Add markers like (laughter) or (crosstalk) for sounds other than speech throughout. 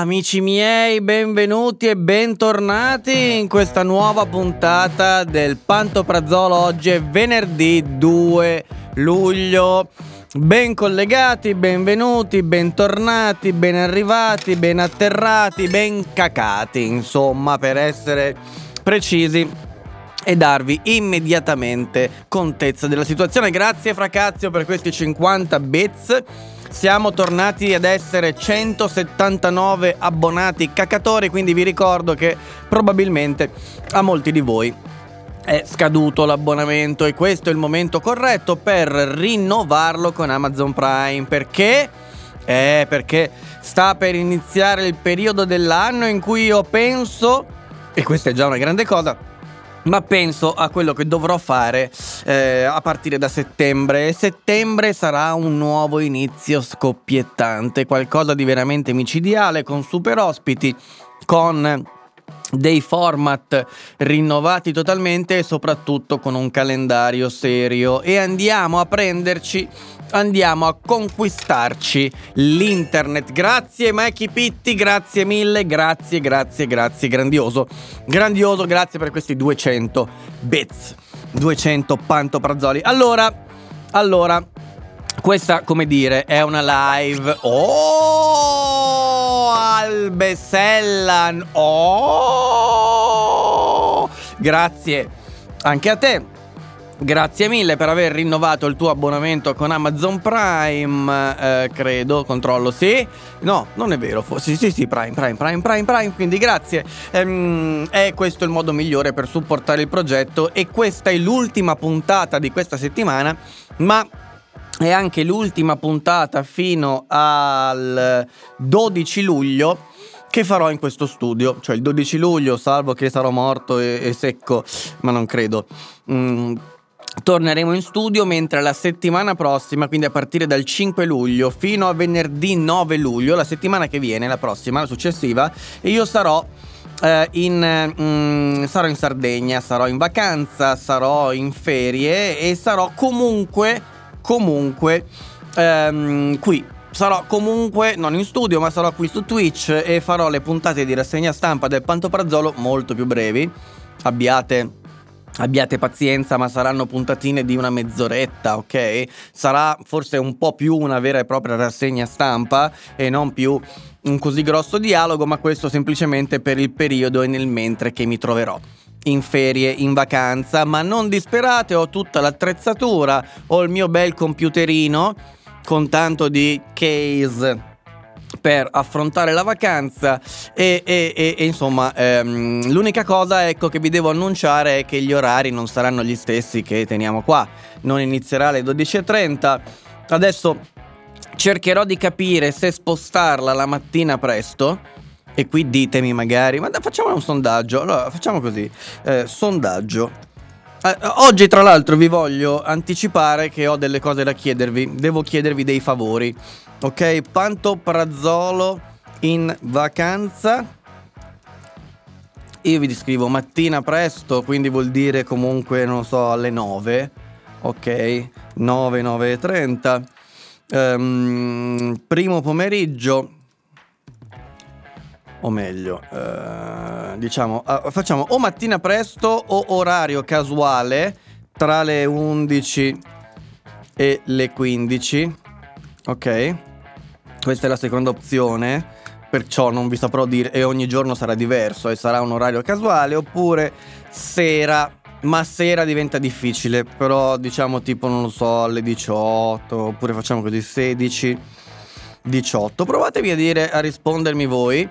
Amici miei, benvenuti e bentornati in questa nuova puntata del Pantoprazzolo. Oggi è venerdì 2 luglio. Ben collegati, benvenuti, bentornati, ben arrivati, ben atterrati, ben cacati, insomma, per essere precisi e darvi immediatamente contezza della situazione. Grazie Fracazio per questi 50 bits. Siamo tornati ad essere 179 abbonati cacatori, quindi vi ricordo che probabilmente a molti di voi è scaduto l'abbonamento e questo è il momento corretto per rinnovarlo con Amazon Prime. Perché? Eh, perché sta per iniziare il periodo dell'anno in cui io penso, e questa è già una grande cosa, ma penso a quello che dovrò fare eh, a partire da settembre. Settembre sarà un nuovo inizio scoppiettante, qualcosa di veramente micidiale, con super ospiti, con dei format rinnovati totalmente e soprattutto con un calendario serio e andiamo a prenderci andiamo a conquistarci l'internet grazie Mikey Pitti grazie mille grazie grazie grazie grandioso grandioso grazie per questi 200 bits 200 pantoprazzoli allora allora questa, come dire, è una live. Oh! Albesellan! Oh! Grazie anche a te. Grazie mille per aver rinnovato il tuo abbonamento con Amazon Prime, eh, credo, controllo, sì? No, non è vero, sì, sì, sì, Prime, Prime, Prime, Prime, Prime, quindi grazie. Ehm, è questo il modo migliore per supportare il progetto e questa è l'ultima puntata di questa settimana, ma è anche l'ultima puntata fino al 12 luglio che farò in questo studio, cioè il 12 luglio, salvo che sarò morto e, e secco, ma non credo. Mm, torneremo in studio mentre la settimana prossima, quindi a partire dal 5 luglio fino a venerdì 9 luglio, la settimana che viene, la prossima, la successiva, io sarò eh, in, mm, sarò in Sardegna, sarò in vacanza, sarò in ferie e sarò comunque, comunque ehm, qui. Sarò comunque non in studio, ma sarò qui su Twitch e farò le puntate di rassegna stampa del Pantoprazzolo molto più brevi. Abbiate Abbiate pazienza, ma saranno puntatine di una mezz'oretta, ok? Sarà forse un po' più una vera e propria rassegna stampa e non più un così grosso dialogo, ma questo semplicemente per il periodo e nel mentre che mi troverò. In ferie, in vacanza, ma non disperate, ho tutta l'attrezzatura, ho il mio bel computerino con tanto di case per affrontare la vacanza e, e, e, e insomma ehm, l'unica cosa ecco che vi devo annunciare è che gli orari non saranno gli stessi che teniamo qua. Non inizierà alle 12.30 adesso cercherò di capire se spostarla la mattina presto e qui ditemi magari ma da, facciamo un sondaggio allora facciamo così eh, sondaggio eh, oggi tra l'altro vi voglio anticipare che ho delle cose da chiedervi devo chiedervi dei favori Ok, Pantoprazzolo in vacanza. Io vi descrivo mattina presto, quindi vuol dire comunque, non so, alle 9. Ok, 9, 9 e 30. Um, primo pomeriggio, o meglio, uh, diciamo, uh, facciamo o mattina presto o orario casuale tra le 11 e le 15. Ok? Questa è la seconda opzione, perciò non vi saprò dire e ogni giorno sarà diverso e sarà un orario casuale oppure sera, ma sera diventa difficile, però diciamo tipo non lo so alle 18 oppure facciamo così 16 18. Provatevi a dire a rispondermi voi.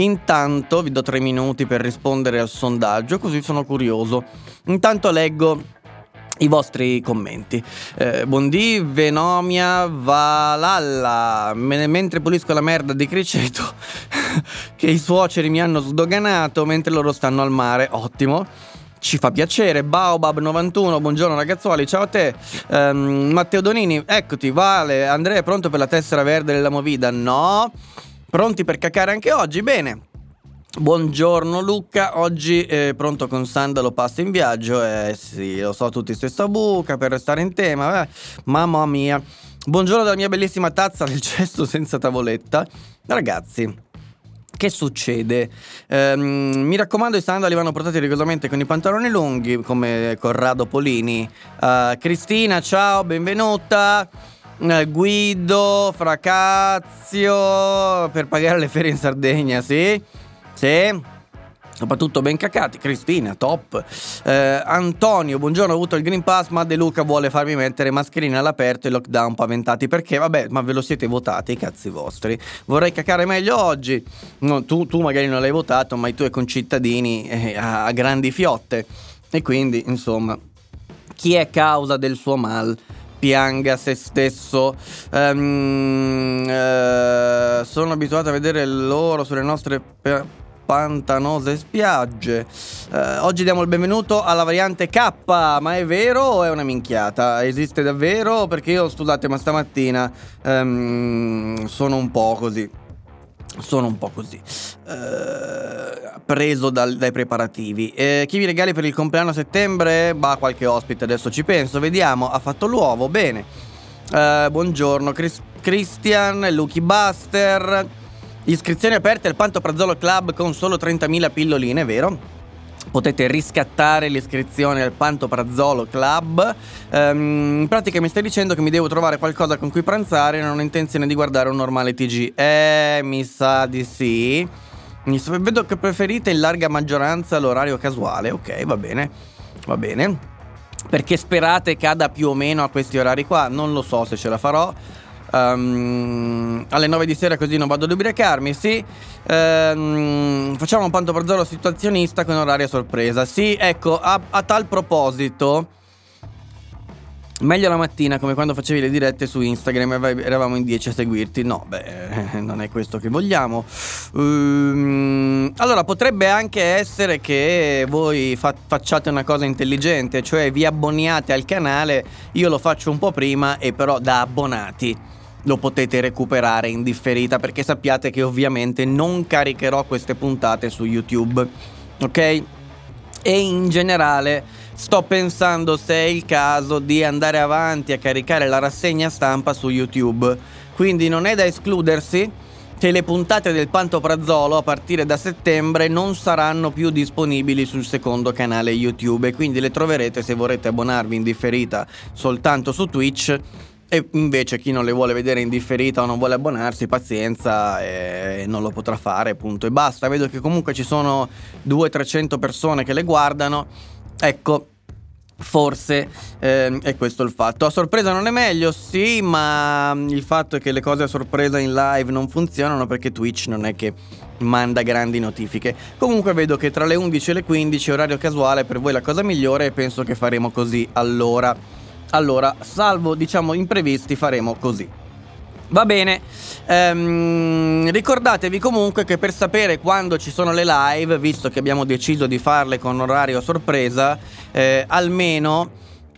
Intanto vi do tre minuti per rispondere al sondaggio, così sono curioso. Intanto leggo i vostri commenti. Eh, buondì, Venomia, Valalla. Me- mentre pulisco la merda di Criceto, (laughs) che i suoceri mi hanno sdoganato mentre loro stanno al mare. Ottimo. Ci fa piacere. Baobab91, buongiorno ragazzuoli, ciao a te. Um, Matteo Donini, eccoti. Vale, Andrea, pronto per la tessera verde della Movida? No. Pronti per cacare anche oggi? Bene. Buongiorno Luca, oggi eh, pronto con Sandalo passa in viaggio, eh sì, lo so tutti stessa buca per restare in tema, eh. mamma mia. Buongiorno dalla mia bellissima tazza del cesto senza tavoletta. Ragazzi, che succede? Ehm, mi raccomando, i sandali vanno portati rigorosamente con i pantaloni lunghi, come Corrado Polini. Uh, Cristina, ciao, benvenuta. Uh, Guido, Fracazio, per pagare le ferie in Sardegna, sì? Sì. Soprattutto ben cacati, Cristina, top. Eh, Antonio, buongiorno, ho avuto il Green Pass, ma De Luca vuole farmi mettere mascherine all'aperto e lockdown paventati. Perché? Vabbè, ma ve lo siete votati, i cazzi vostri. Vorrei cacare meglio oggi. No, tu, tu, magari non l'hai votato, ma i tuoi concittadini eh, a grandi fiotte. E quindi, insomma, chi è causa del suo mal? Pianga se stesso. Um, uh, sono abituato a vedere loro sulle nostre pantanose spiagge. Uh, oggi diamo il benvenuto alla variante K, ma è vero o è una minchiata? Esiste davvero? Perché io, scusate, ma stamattina um, sono un po' così. Sono un po' così. Uh, preso dal, dai preparativi. Eh, chi vi regali per il compleanno a settembre? Bah, qualche ospite, adesso ci penso. Vediamo. Ha fatto l'uovo, bene. Uh, buongiorno, Chris- Christian, Lucky Buster. Iscrizioni aperte al Pantoprazolo Club con solo 30.000 pilloline, vero? Potete riscattare l'iscrizione al Pantoprazolo Club. Um, in pratica mi stai dicendo che mi devo trovare qualcosa con cui pranzare e non ho intenzione di guardare un normale TG. Eh, mi sa di sì. Vedo che preferite in larga maggioranza l'orario casuale. Ok, va bene. Va bene. Perché sperate cada più o meno a questi orari qua? Non lo so se ce la farò. Um, alle 9 di sera così non vado ad ubriacarmi, sì. Um, facciamo un panto barzolo situazionista con oraria sorpresa. Sì, ecco, a, a, tal proposito, meglio la mattina come quando facevi le dirette su Instagram e eravamo in 10 a seguirti. No, beh, (laughs) non è questo che vogliamo. Um, allora, potrebbe anche essere che voi fa- facciate una cosa intelligente, cioè vi abboniate al canale, io lo faccio un po' prima e però da abbonati lo potete recuperare in differita perché sappiate che ovviamente non caricherò queste puntate su YouTube, ok? E in generale sto pensando se è il caso di andare avanti a caricare la rassegna stampa su YouTube. Quindi non è da escludersi che le puntate del Pantoprazzolo a partire da settembre non saranno più disponibili sul secondo canale YouTube e quindi le troverete se vorrete abbonarvi in differita soltanto su Twitch e invece chi non le vuole vedere in differita o non vuole abbonarsi, pazienza, e non lo potrà fare, punto e basta. Vedo che comunque ci sono 200-300 persone che le guardano. Ecco, forse eh, è questo il fatto. A sorpresa non è meglio, sì, ma il fatto è che le cose a sorpresa in live non funzionano perché Twitch non è che manda grandi notifiche. Comunque vedo che tra le 11 e le 15 orario casuale per voi la cosa migliore e penso che faremo così allora. Allora, salvo diciamo imprevisti, faremo così. Va bene, ehm, ricordatevi comunque che per sapere quando ci sono le live, visto che abbiamo deciso di farle con orario sorpresa, eh, almeno,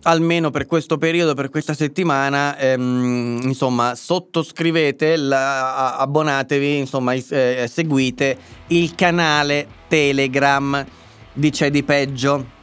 almeno per questo periodo, per questa settimana, ehm, insomma, sottoscrivete, la, abbonatevi, insomma, eh, seguite il canale Telegram. Di C'è di Peggio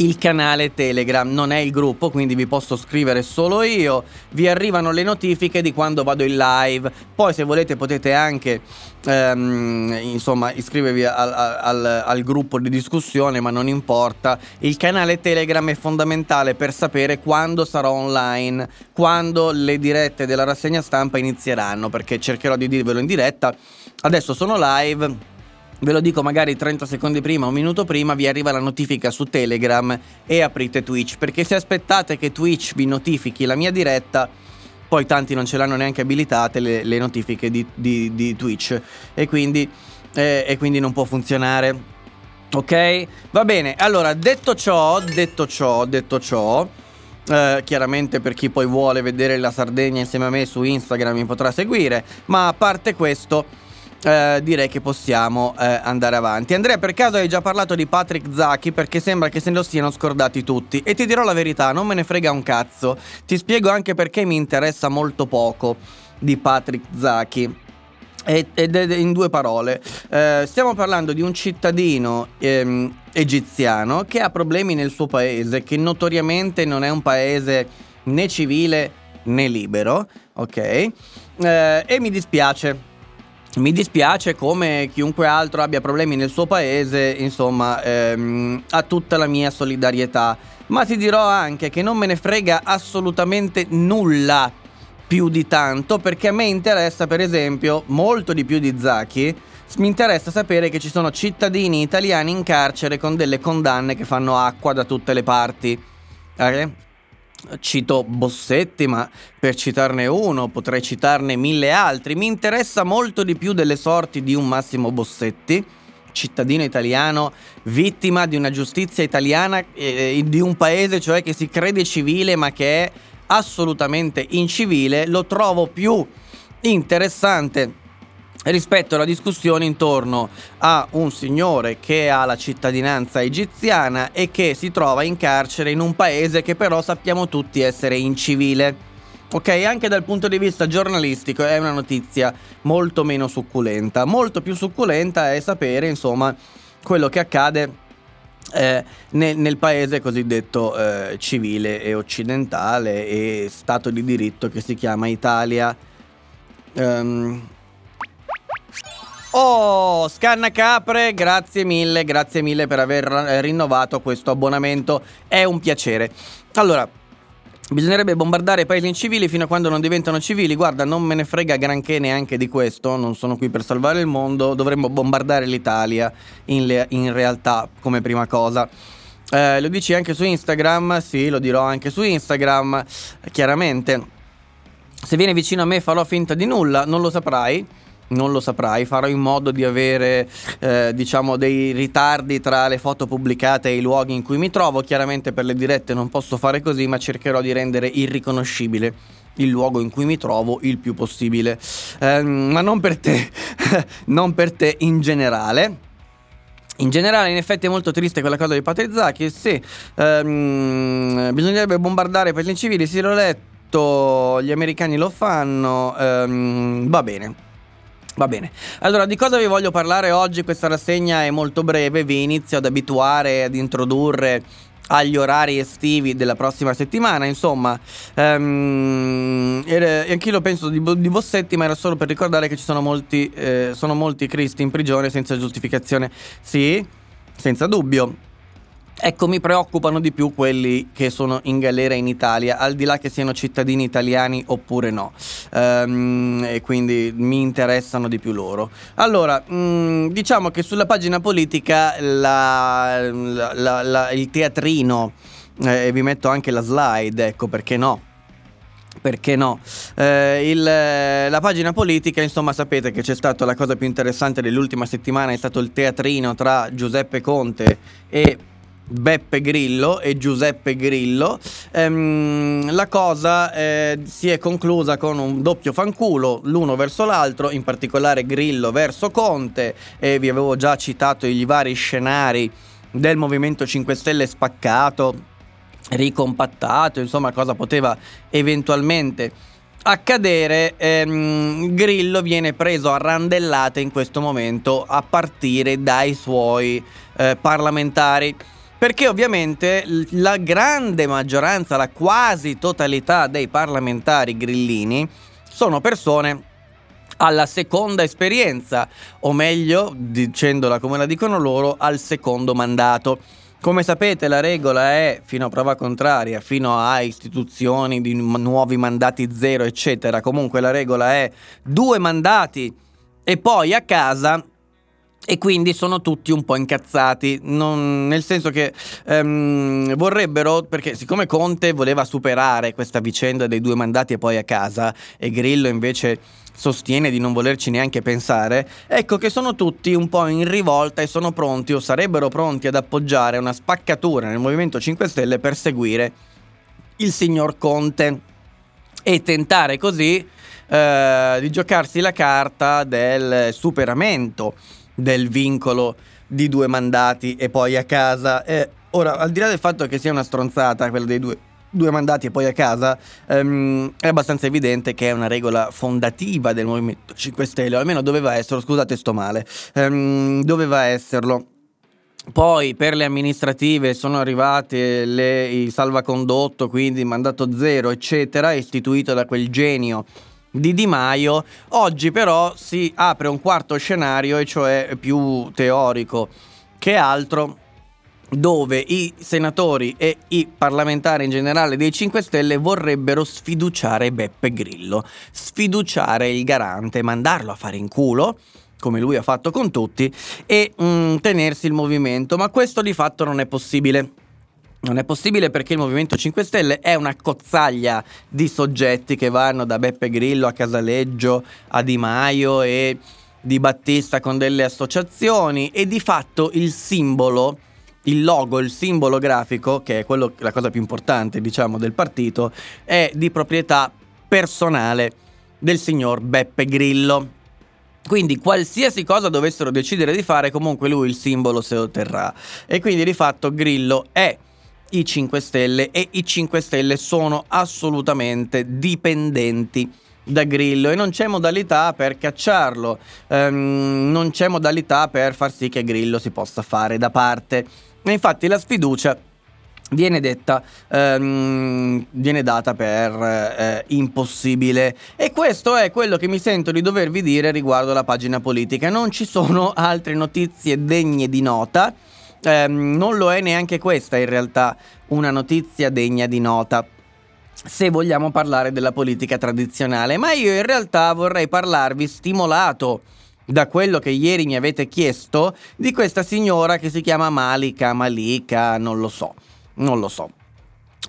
il canale Telegram, non è il gruppo, quindi vi posso scrivere solo io, vi arrivano le notifiche di quando vado in live, poi se volete potete anche ehm, insomma iscrivervi al, al, al, gruppo di discussione, ma non importa, il canale Telegram è fondamentale per sapere quando sarò online, quando le dirette della rassegna stampa inizieranno, perché cercherò di dirvelo in diretta, adesso sono live ve lo dico magari 30 secondi prima, un minuto prima, vi arriva la notifica su Telegram e aprite Twitch, perché se aspettate che Twitch vi notifichi la mia diretta, poi tanti non ce l'hanno neanche abilitate le, le notifiche di, di, di, Twitch e quindi, eh, e quindi non può funzionare. Ok? Va bene, allora detto ciò, detto ciò, detto ciò, eh, chiaramente per chi poi vuole vedere la Sardegna insieme a me su Instagram mi potrà seguire, ma a parte questo eh, direi che possiamo eh, andare avanti. Andrea, per caso hai già parlato di Patrick Zacchi perché sembra che se lo siano scordati tutti e ti dirò la verità, non me ne frega un cazzo. Ti spiego anche perché mi interessa molto poco di Patrick Zacchi. Ed è in due parole, eh, stiamo parlando di un cittadino ehm, egiziano che ha problemi nel suo paese, che notoriamente non è un paese né civile né libero, ok? Eh, e mi dispiace. Mi dispiace come chiunque altro abbia problemi nel suo paese, insomma, ehm, ha tutta la mia solidarietà. Ma ti dirò anche che non me ne frega assolutamente nulla più di tanto perché a me interessa per esempio molto di più di Zaki mi interessa sapere che ci sono cittadini italiani in carcere con delle condanne che fanno acqua da tutte le parti. Okay? Cito Bossetti, ma per citarne uno potrei citarne mille altri. Mi interessa molto di più delle sorti di un Massimo Bossetti, cittadino italiano, vittima di una giustizia italiana, eh, di un paese cioè che si crede civile ma che è assolutamente incivile, lo trovo più interessante rispetto alla discussione intorno a un signore che ha la cittadinanza egiziana e che si trova in carcere in un paese che però sappiamo tutti essere incivile. Ok, anche dal punto di vista giornalistico è una notizia molto meno succulenta. Molto più succulenta è sapere, insomma, quello che accade eh, nel, nel, paese cosiddetto eh, civile e occidentale e stato di diritto che si chiama Italia. Um. Oh, Scanna Capre, grazie mille, grazie mille per aver rinnovato questo abbonamento, è un piacere. Allora, Bisognerebbe bombardare i paesi incivili fino a quando non diventano civili. Guarda, non me ne frega granché neanche di questo. Non sono qui per salvare il mondo. Dovremmo bombardare l'Italia in, le- in realtà come prima cosa. Eh, lo dici anche su Instagram? Sì, lo dirò anche su Instagram. Chiaramente, se vieni vicino a me farò finta di nulla, non lo saprai non lo saprai, farò in modo di avere eh, diciamo dei ritardi tra le foto pubblicate e i luoghi in cui mi trovo, chiaramente per le dirette non posso fare così, ma cercherò di rendere irriconoscibile il luogo in cui mi trovo il più possibile, eh, ma non per te, (laughs) non per te in generale. In generale, in effetti, è molto triste quella cosa di Patrizzacchi. Sì, ehm, bisognerebbe bombardare i paesi civili. Sì, l'ho letto. Gli americani lo fanno. Ehm, va bene. Va bene, allora di cosa vi voglio parlare oggi? Questa rassegna è molto breve, vi inizio ad abituare, ad introdurre agli orari estivi della prossima settimana, insomma, um, anch'io lo penso di, di, Bossetti, ma era solo per ricordare che ci sono molti, eh, sono molti cristi in prigione senza giustificazione. Sì, senza dubbio. Ecco, mi preoccupano di più quelli che sono in galera in Italia, al di là che siano cittadini italiani oppure no. Um, e quindi mi interessano di più loro. Allora, um, diciamo che sulla pagina politica la, la, la, il teatrino, eh, e vi metto anche la slide, ecco perché no perché no? Eh, il, la pagina politica, insomma, sapete che c'è stata la cosa più interessante dell'ultima settimana, è stato il teatrino tra Giuseppe Conte e Beppe Grillo e Giuseppe Grillo. Ehm, la cosa eh, si è conclusa con un doppio fanculo, l'uno verso l'altro, in particolare Grillo verso Conte, e vi avevo già citato i vari scenari del Movimento 5 Stelle spaccato, ricompattato, insomma cosa poteva eventualmente accadere, ehm, Grillo viene preso a randellate in questo momento a partire dai suoi eh, parlamentari. Perché ovviamente la grande maggioranza, la quasi totalità dei parlamentari grillini sono persone alla seconda esperienza, o meglio, dicendola come la dicono loro, al secondo mandato. Come sapete la regola è, fino a prova contraria, fino a istituzioni di nuovi mandati zero, eccetera, comunque la regola è due mandati e poi a casa e quindi sono tutti un po' incazzati, non- nel senso che ehm, vorrebbero, perché siccome Conte voleva superare questa vicenda dei due mandati e poi a casa, e Grillo invece sostiene di non volerci neanche pensare, ecco che sono tutti un po' in rivolta e sono pronti o sarebbero pronti ad appoggiare una spaccatura nel Movimento 5 Stelle per seguire il signor Conte e tentare così eh, di giocarsi la carta del superamento del vincolo di due mandati e poi a casa. E ora, al di là del fatto che sia una stronzata quella dei due, due mandati e poi a casa, ehm, è abbastanza evidente che è una regola fondativa del Movimento 5 Stelle, o almeno doveva esserlo, scusate sto male, ehm, doveva esserlo. Poi per le amministrative sono arrivate le, il salvacondotto, quindi mandato zero, eccetera, istituito da quel genio di Di Maio. Oggi però si apre un quarto scenario, e cioè più teorico che altro, dove i senatori e i parlamentari in generale dei 5 Stelle vorrebbero sfiduciare Beppe Grillo, sfiduciare il garante, mandarlo a fare in culo come lui ha fatto con tutti, e mm, tenersi il movimento, ma questo di fatto non è possibile. Non è possibile perché il Movimento 5 Stelle è una cozzaglia di soggetti che vanno da Beppe Grillo a Casaleggio a Di Maio e Di Battista con delle associazioni e di fatto il simbolo, il logo, il simbolo grafico, che è quello, la cosa più importante diciamo del partito, è di proprietà personale del signor Beppe Grillo. Quindi qualsiasi cosa dovessero decidere di fare, comunque lui il simbolo se lo terrà. E quindi di fatto Grillo è i 5 Stelle e i 5 Stelle sono assolutamente dipendenti da Grillo e non c'è modalità per cacciarlo, ehm, non c'è modalità per far sì che Grillo si possa fare da parte. E infatti la sfiducia viene detta, ehm, viene data per eh, impossibile. E questo è quello che mi sento di dovervi dire riguardo alla pagina politica. Non ci sono altre notizie degne di nota. Ehm, non lo è neanche questa in realtà una notizia degna di nota se vogliamo parlare della politica tradizionale, ma io in realtà vorrei parlarvi stimolato da quello che ieri mi avete chiesto di questa signora che si chiama Malika, Malika, non lo so, non lo so.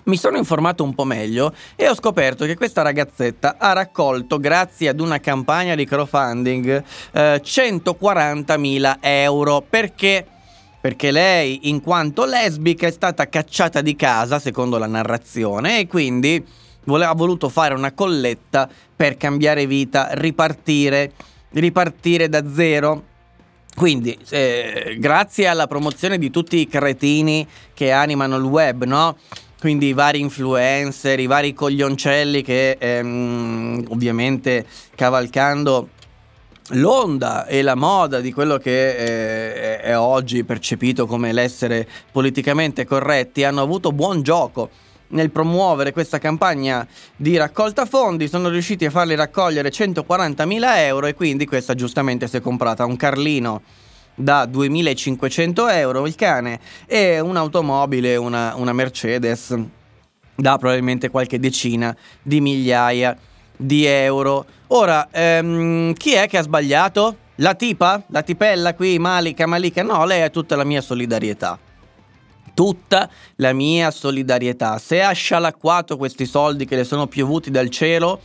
Mi sono informato un po' meglio e ho scoperto che questa ragazzetta ha raccolto, grazie ad una campagna di crowdfunding, eh, 140.000 euro. Perché perché lei, in quanto lesbica, è stata cacciata di casa, secondo la narrazione, e quindi ha voluto fare una colletta per cambiare vita, ripartire, ripartire da zero. Quindi, eh, grazie alla promozione di tutti i cretini che animano il web, no? Quindi i vari influencer, i vari coglioncelli che ehm, ovviamente cavalcando l'onda e la moda di quello che eh, è oggi percepito come l'essere politicamente corretti hanno avuto buon gioco nel promuovere questa campagna di raccolta fondi, sono riusciti a farli raccogliere 140.000 euro e quindi questa giustamente si è comprata un Carlino da 2.500 euro il cane e un'automobile, una, una Mercedes da probabilmente qualche decina di migliaia di euro. Ora, ehm, chi è che ha sbagliato? La tipa? La tipella qui, Malika, Malika? No, lei ha tutta la mia solidarietà. Tutta la mia solidarietà. Se ha scialacquato questi soldi che le sono piovuti dal cielo,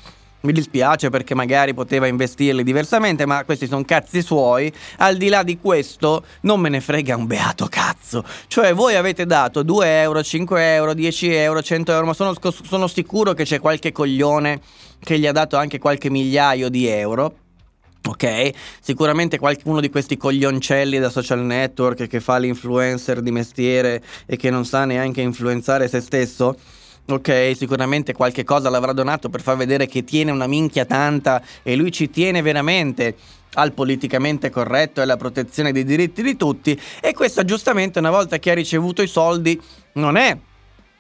mi dispiace perché magari poteva investirli diversamente, ma questi sono cazzi suoi. Al di là di questo, non me ne frega un beato cazzo. Cioè, voi avete dato 2 euro, 5 euro, 10 euro, 100 euro, ma sono, sono sicuro che c'è qualche coglione che gli ha dato anche qualche migliaio di euro. Ok, sicuramente qualcuno di questi coglioncelli da social network che fa l'influencer di mestiere e che non sa neanche influenzare se stesso Ok, sicuramente qualche cosa l'avrà donato per far vedere che tiene una minchia tanta e lui ci tiene veramente al politicamente corretto e alla protezione dei diritti di tutti. E questa giustamente una volta che ha ricevuto i soldi non è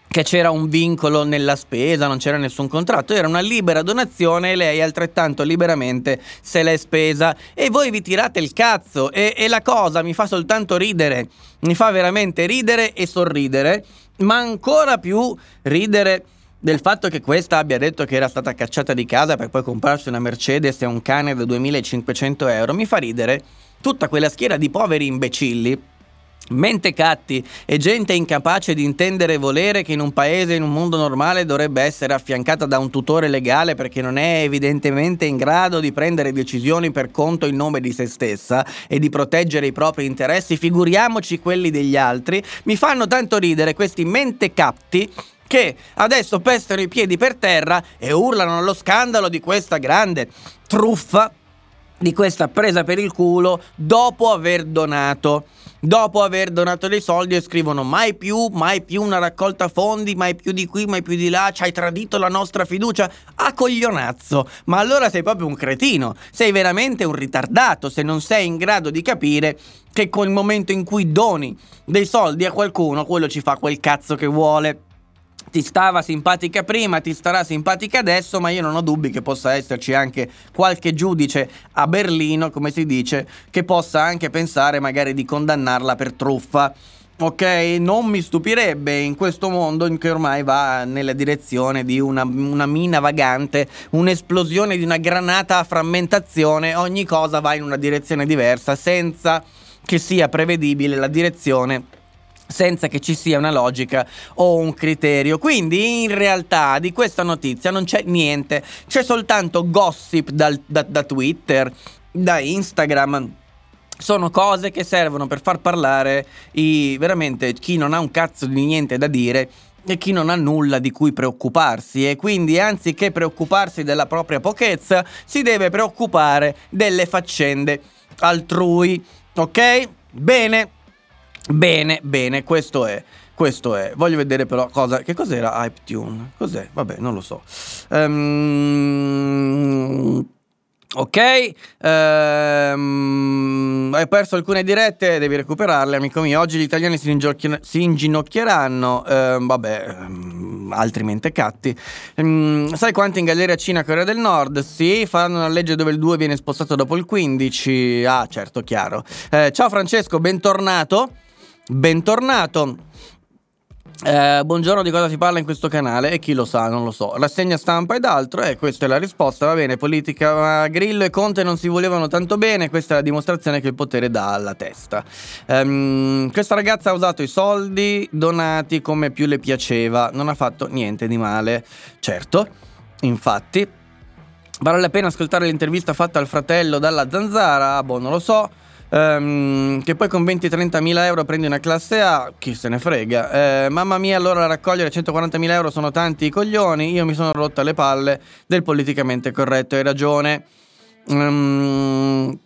che c'era un vincolo nella spesa, non c'era nessun contratto, era una libera donazione e lei altrettanto liberamente se l'è spesa. E voi vi tirate il cazzo e, e la cosa mi fa soltanto ridere, mi fa veramente ridere e sorridere ma ancora più ridere del fatto che questa abbia detto che era stata cacciata di casa per poi comprarsi una Mercedes e un cane da 2500 euro mi fa ridere tutta quella schiera di poveri imbecilli Mentecatti e gente incapace di intendere e volere che in un paese, in un mondo normale, dovrebbe essere affiancata da un tutore legale perché non è evidentemente in grado di prendere decisioni per conto in nome di se stessa e di proteggere i propri interessi, figuriamoci quelli degli altri, mi fanno tanto ridere questi mentecatti che adesso pestano i piedi per terra e urlano allo scandalo di questa grande truffa, di questa presa per il culo dopo aver donato dopo aver donato dei soldi e scrivono mai più, mai più una raccolta fondi, mai più di qui, mai più di là, ci hai tradito la nostra fiducia. A coglionazzo! Ma allora sei proprio un cretino, sei veramente un ritardato se non sei in grado di capire che col momento in cui doni dei soldi a qualcuno, quello ci fa quel cazzo che vuole ti stava simpatica prima, ti starà simpatica adesso, ma io non ho dubbi che possa esserci anche qualche giudice a Berlino, come si dice, che possa anche pensare magari di condannarla per truffa. Ok, non mi stupirebbe in questo mondo che ormai va nella direzione di una, una, mina vagante, un'esplosione di una granata a frammentazione, ogni cosa va in una direzione diversa senza che sia prevedibile la direzione senza che ci sia una logica o un criterio. Quindi in realtà di questa notizia non c'è niente, c'è soltanto gossip dal, da, da Twitter, da Instagram sono cose che servono per far parlare i, veramente chi non ha un cazzo di niente da dire e chi non ha nulla di cui preoccuparsi e quindi anziché preoccuparsi della propria pochezza si deve preoccupare delle faccende altrui, ok? Bene. Bene, bene, questo è. Questo è. Voglio vedere però cosa. Che cos'era Hype? Cos'è? Vabbè, non lo so. Um, Ok, ehm, hai perso alcune dirette, devi recuperarle, amico mio. Oggi gli italiani si, ingiochi- si inginocchieranno, ehm, vabbè, altri mentecatti. Sai quanti in galleria Cina Corea del Nord? Sì, faranno una legge dove il 2 viene spostato dopo il 15. Ah, certo, chiaro. Eh, ciao Francesco, bentornato. Bentornato. Eh, buongiorno, di cosa si parla in questo canale? E chi lo sa, non lo so. Rassegna stampa ed altro, e eh, questa è la risposta. Va bene, politica, ma Grillo e Conte non si volevano tanto bene. Questa è la dimostrazione che il potere dà alla testa. Um, questa ragazza ha usato i soldi donati come più le piaceva. Non ha fatto niente di male. Certo, infatti. Vale la pena ascoltare l'intervista fatta al fratello dalla zanzara? Boh, non lo so. Um, che poi con 20-30 mila euro prendi una classe A, chi se ne frega. Eh, mamma mia, allora raccogliere 140 mila euro sono tanti i coglioni. Io mi sono rotta le palle del politicamente corretto, hai ragione. Um,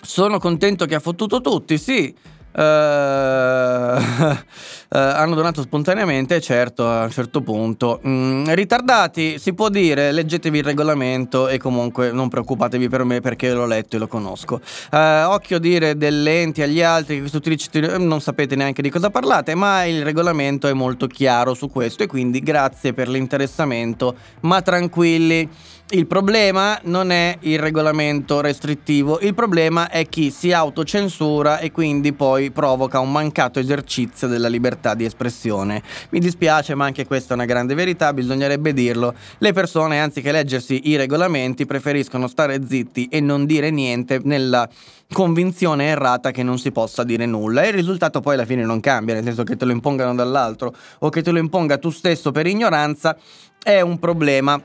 sono contento che ha fottuto tutti, sì. Uh, uh, (laughs) hanno donato spontaneamente, certo, a un certo punto. Mm, ritardati, si può dire, leggetevi il regolamento e comunque non preoccupatevi per me perché l'ho letto e lo conosco. Uh, occhio dire delle enti agli altri che non sapete neanche di cosa parlate, ma il regolamento è molto chiaro su questo e quindi grazie per l'interessamento, ma tranquilli. Il problema non è il regolamento restrittivo, il problema è chi si autocensura e quindi poi provoca un mancato esercizio della libertà di espressione. Mi dispiace, ma anche questa è una grande verità, bisognerebbe dirlo. Le persone, anziché leggersi i regolamenti, preferiscono stare zitti e non dire niente nella convinzione errata che non si possa dire nulla e il risultato poi alla fine non cambia, nel senso che te lo impongano dall'altro o che te lo imponga tu stesso per ignoranza, è un problema.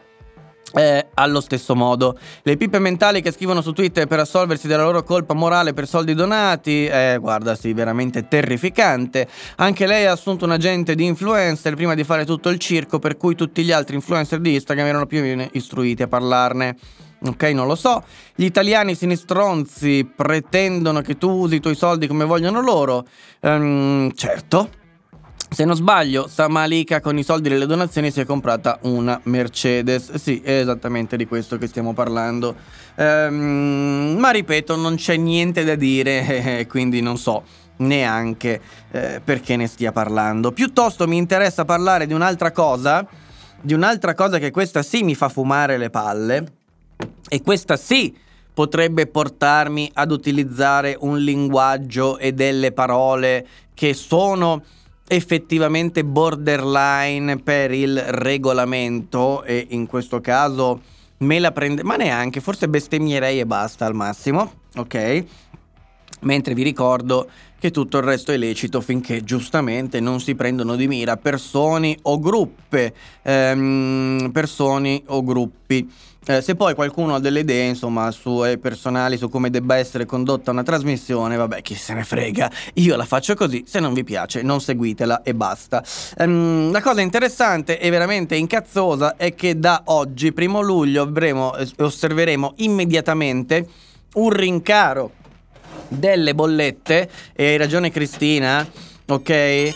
Eh, allo stesso modo, le pippe mentali che scrivono su Twitter per assolversi della loro colpa morale per soldi donati, eh, guarda, sì, veramente terrificante. Anche lei ha assunto un agente di influencer prima di fare tutto il circo, per cui tutti gli altri influencer di Instagram erano più istruiti a parlarne. Ok, non lo so. Gli italiani sinistronzi pretendono che tu usi i tuoi soldi come vogliono loro. Um, certo, se non sbaglio, Samalika con i soldi delle donazioni si è comprata una Mercedes. Sì, è esattamente di questo che stiamo parlando. Ehm, ma ripeto, non c'è niente da dire, (laughs) quindi non so neanche eh, perché ne stia parlando. Piuttosto mi interessa parlare di un'altra cosa, di un'altra cosa che questa sì mi fa fumare le palle, e questa sì potrebbe portarmi ad utilizzare un linguaggio e delle parole che sono effettivamente borderline per il regolamento e in questo caso me la prende, ma neanche, forse bestemmierei e basta al massimo, ok? Mentre vi ricordo che tutto il resto è lecito finché giustamente non si prendono di mira persone o gruppi, ehm, persone o gruppi. Eh, se poi qualcuno ha delle idee, insomma, sue personali su come debba essere condotta una trasmissione, vabbè, chi se ne frega. Io la faccio così, se non vi piace, non seguitela e basta. Ehm, la cosa interessante e veramente incazzosa è che da oggi, primo luglio, avremo, eh, osserveremo immediatamente un rincaro delle bollette e hai ragione Cristina ok eh,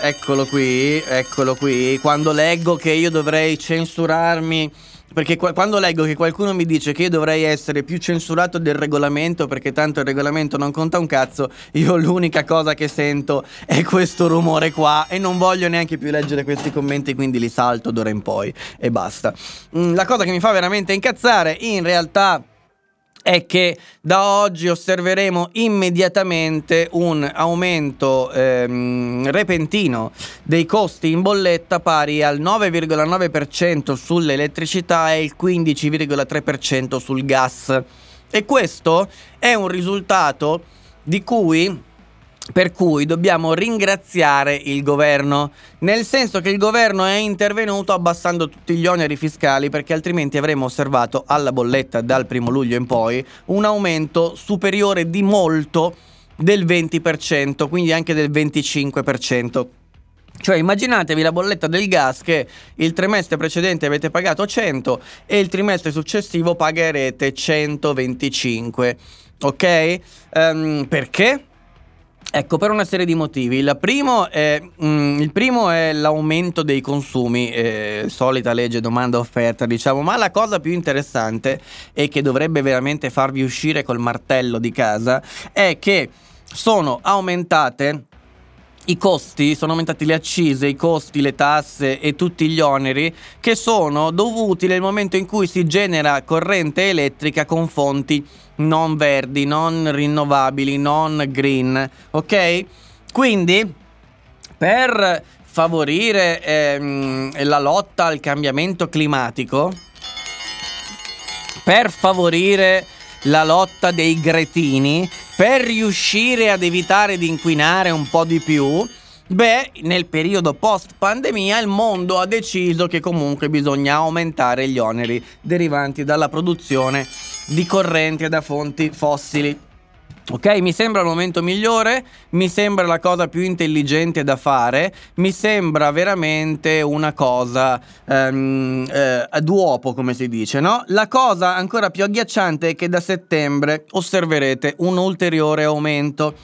eccolo qui eccolo qui quando leggo che io dovrei censurarmi perché qu- quando leggo che qualcuno mi dice che io dovrei essere più censurato del regolamento perché tanto il regolamento non conta un cazzo, io l'unica cosa che sento è questo rumore qua e non voglio neanche più leggere questi commenti, quindi li salto d'ora in poi e basta. Mm, la cosa che mi fa veramente incazzare in realtà è che da oggi osserveremo immediatamente un aumento ehm, repentino dei costi in bolletta pari al 9,9% sull'elettricità e il 15,3% sul gas. E questo è un risultato di cui per cui dobbiamo ringraziare il governo, nel senso che il governo è intervenuto abbassando tutti gli oneri fiscali perché altrimenti avremmo osservato alla bolletta dal primo luglio in poi un aumento superiore di molto del 20%, quindi anche del 25%. Cioè immaginatevi la bolletta del gas che il trimestre precedente avete pagato 100 e il trimestre successivo pagherete 125. Ok? Um, perché? Ecco, per una serie di motivi. Il primo è, mm, il primo è l'aumento dei consumi, eh, solita legge domanda-offerta, diciamo, ma la cosa più interessante e che dovrebbe veramente farvi uscire col martello di casa è che sono aumentate i costi, sono aumentati le accise, i costi, le tasse e tutti gli oneri che sono dovuti nel momento in cui si genera corrente elettrica con fonti non verdi, non rinnovabili, non green, ok? Quindi per favorire ehm, la lotta al cambiamento climatico, per favorire la lotta dei gretini, per riuscire ad evitare di inquinare un po' di più, Beh, nel periodo post pandemia il mondo ha deciso che comunque bisogna aumentare gli oneri derivanti dalla produzione di correnti da fonti fossili. Ok, mi sembra il momento migliore, mi sembra la cosa più intelligente da fare, mi sembra veramente una cosa um, eh, duopo, come si dice, no? La cosa ancora più agghiacciante è che da settembre osserverete un ulteriore aumento.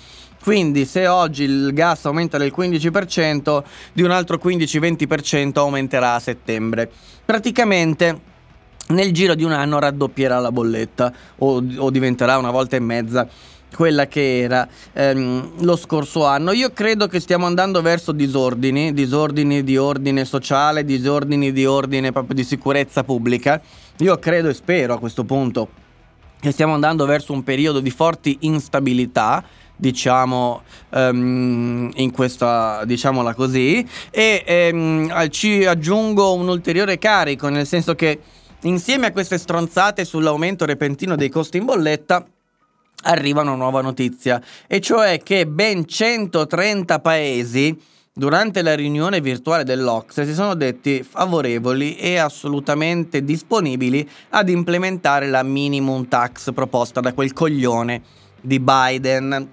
Quindi se oggi il gas aumenta del 15%, di un altro 15-20% aumenterà a settembre. Praticamente nel giro di un anno raddoppierà la bolletta o, o diventerà una volta e mezza quella che era ehm, lo scorso anno. Io credo che stiamo andando verso disordini, disordini di ordine sociale, disordini di ordine proprio di sicurezza pubblica. Io credo e spero a questo punto che stiamo andando verso un periodo di forti instabilità diciamo um, in questa diciamola così e um, ci aggiungo un ulteriore carico nel senso che insieme a queste stronzate sull'aumento repentino dei costi in bolletta arriva una nuova notizia e cioè che ben 130 paesi durante la riunione virtuale dell'Ox si sono detti favorevoli e assolutamente disponibili ad implementare la minimum tax proposta da quel coglione di Biden.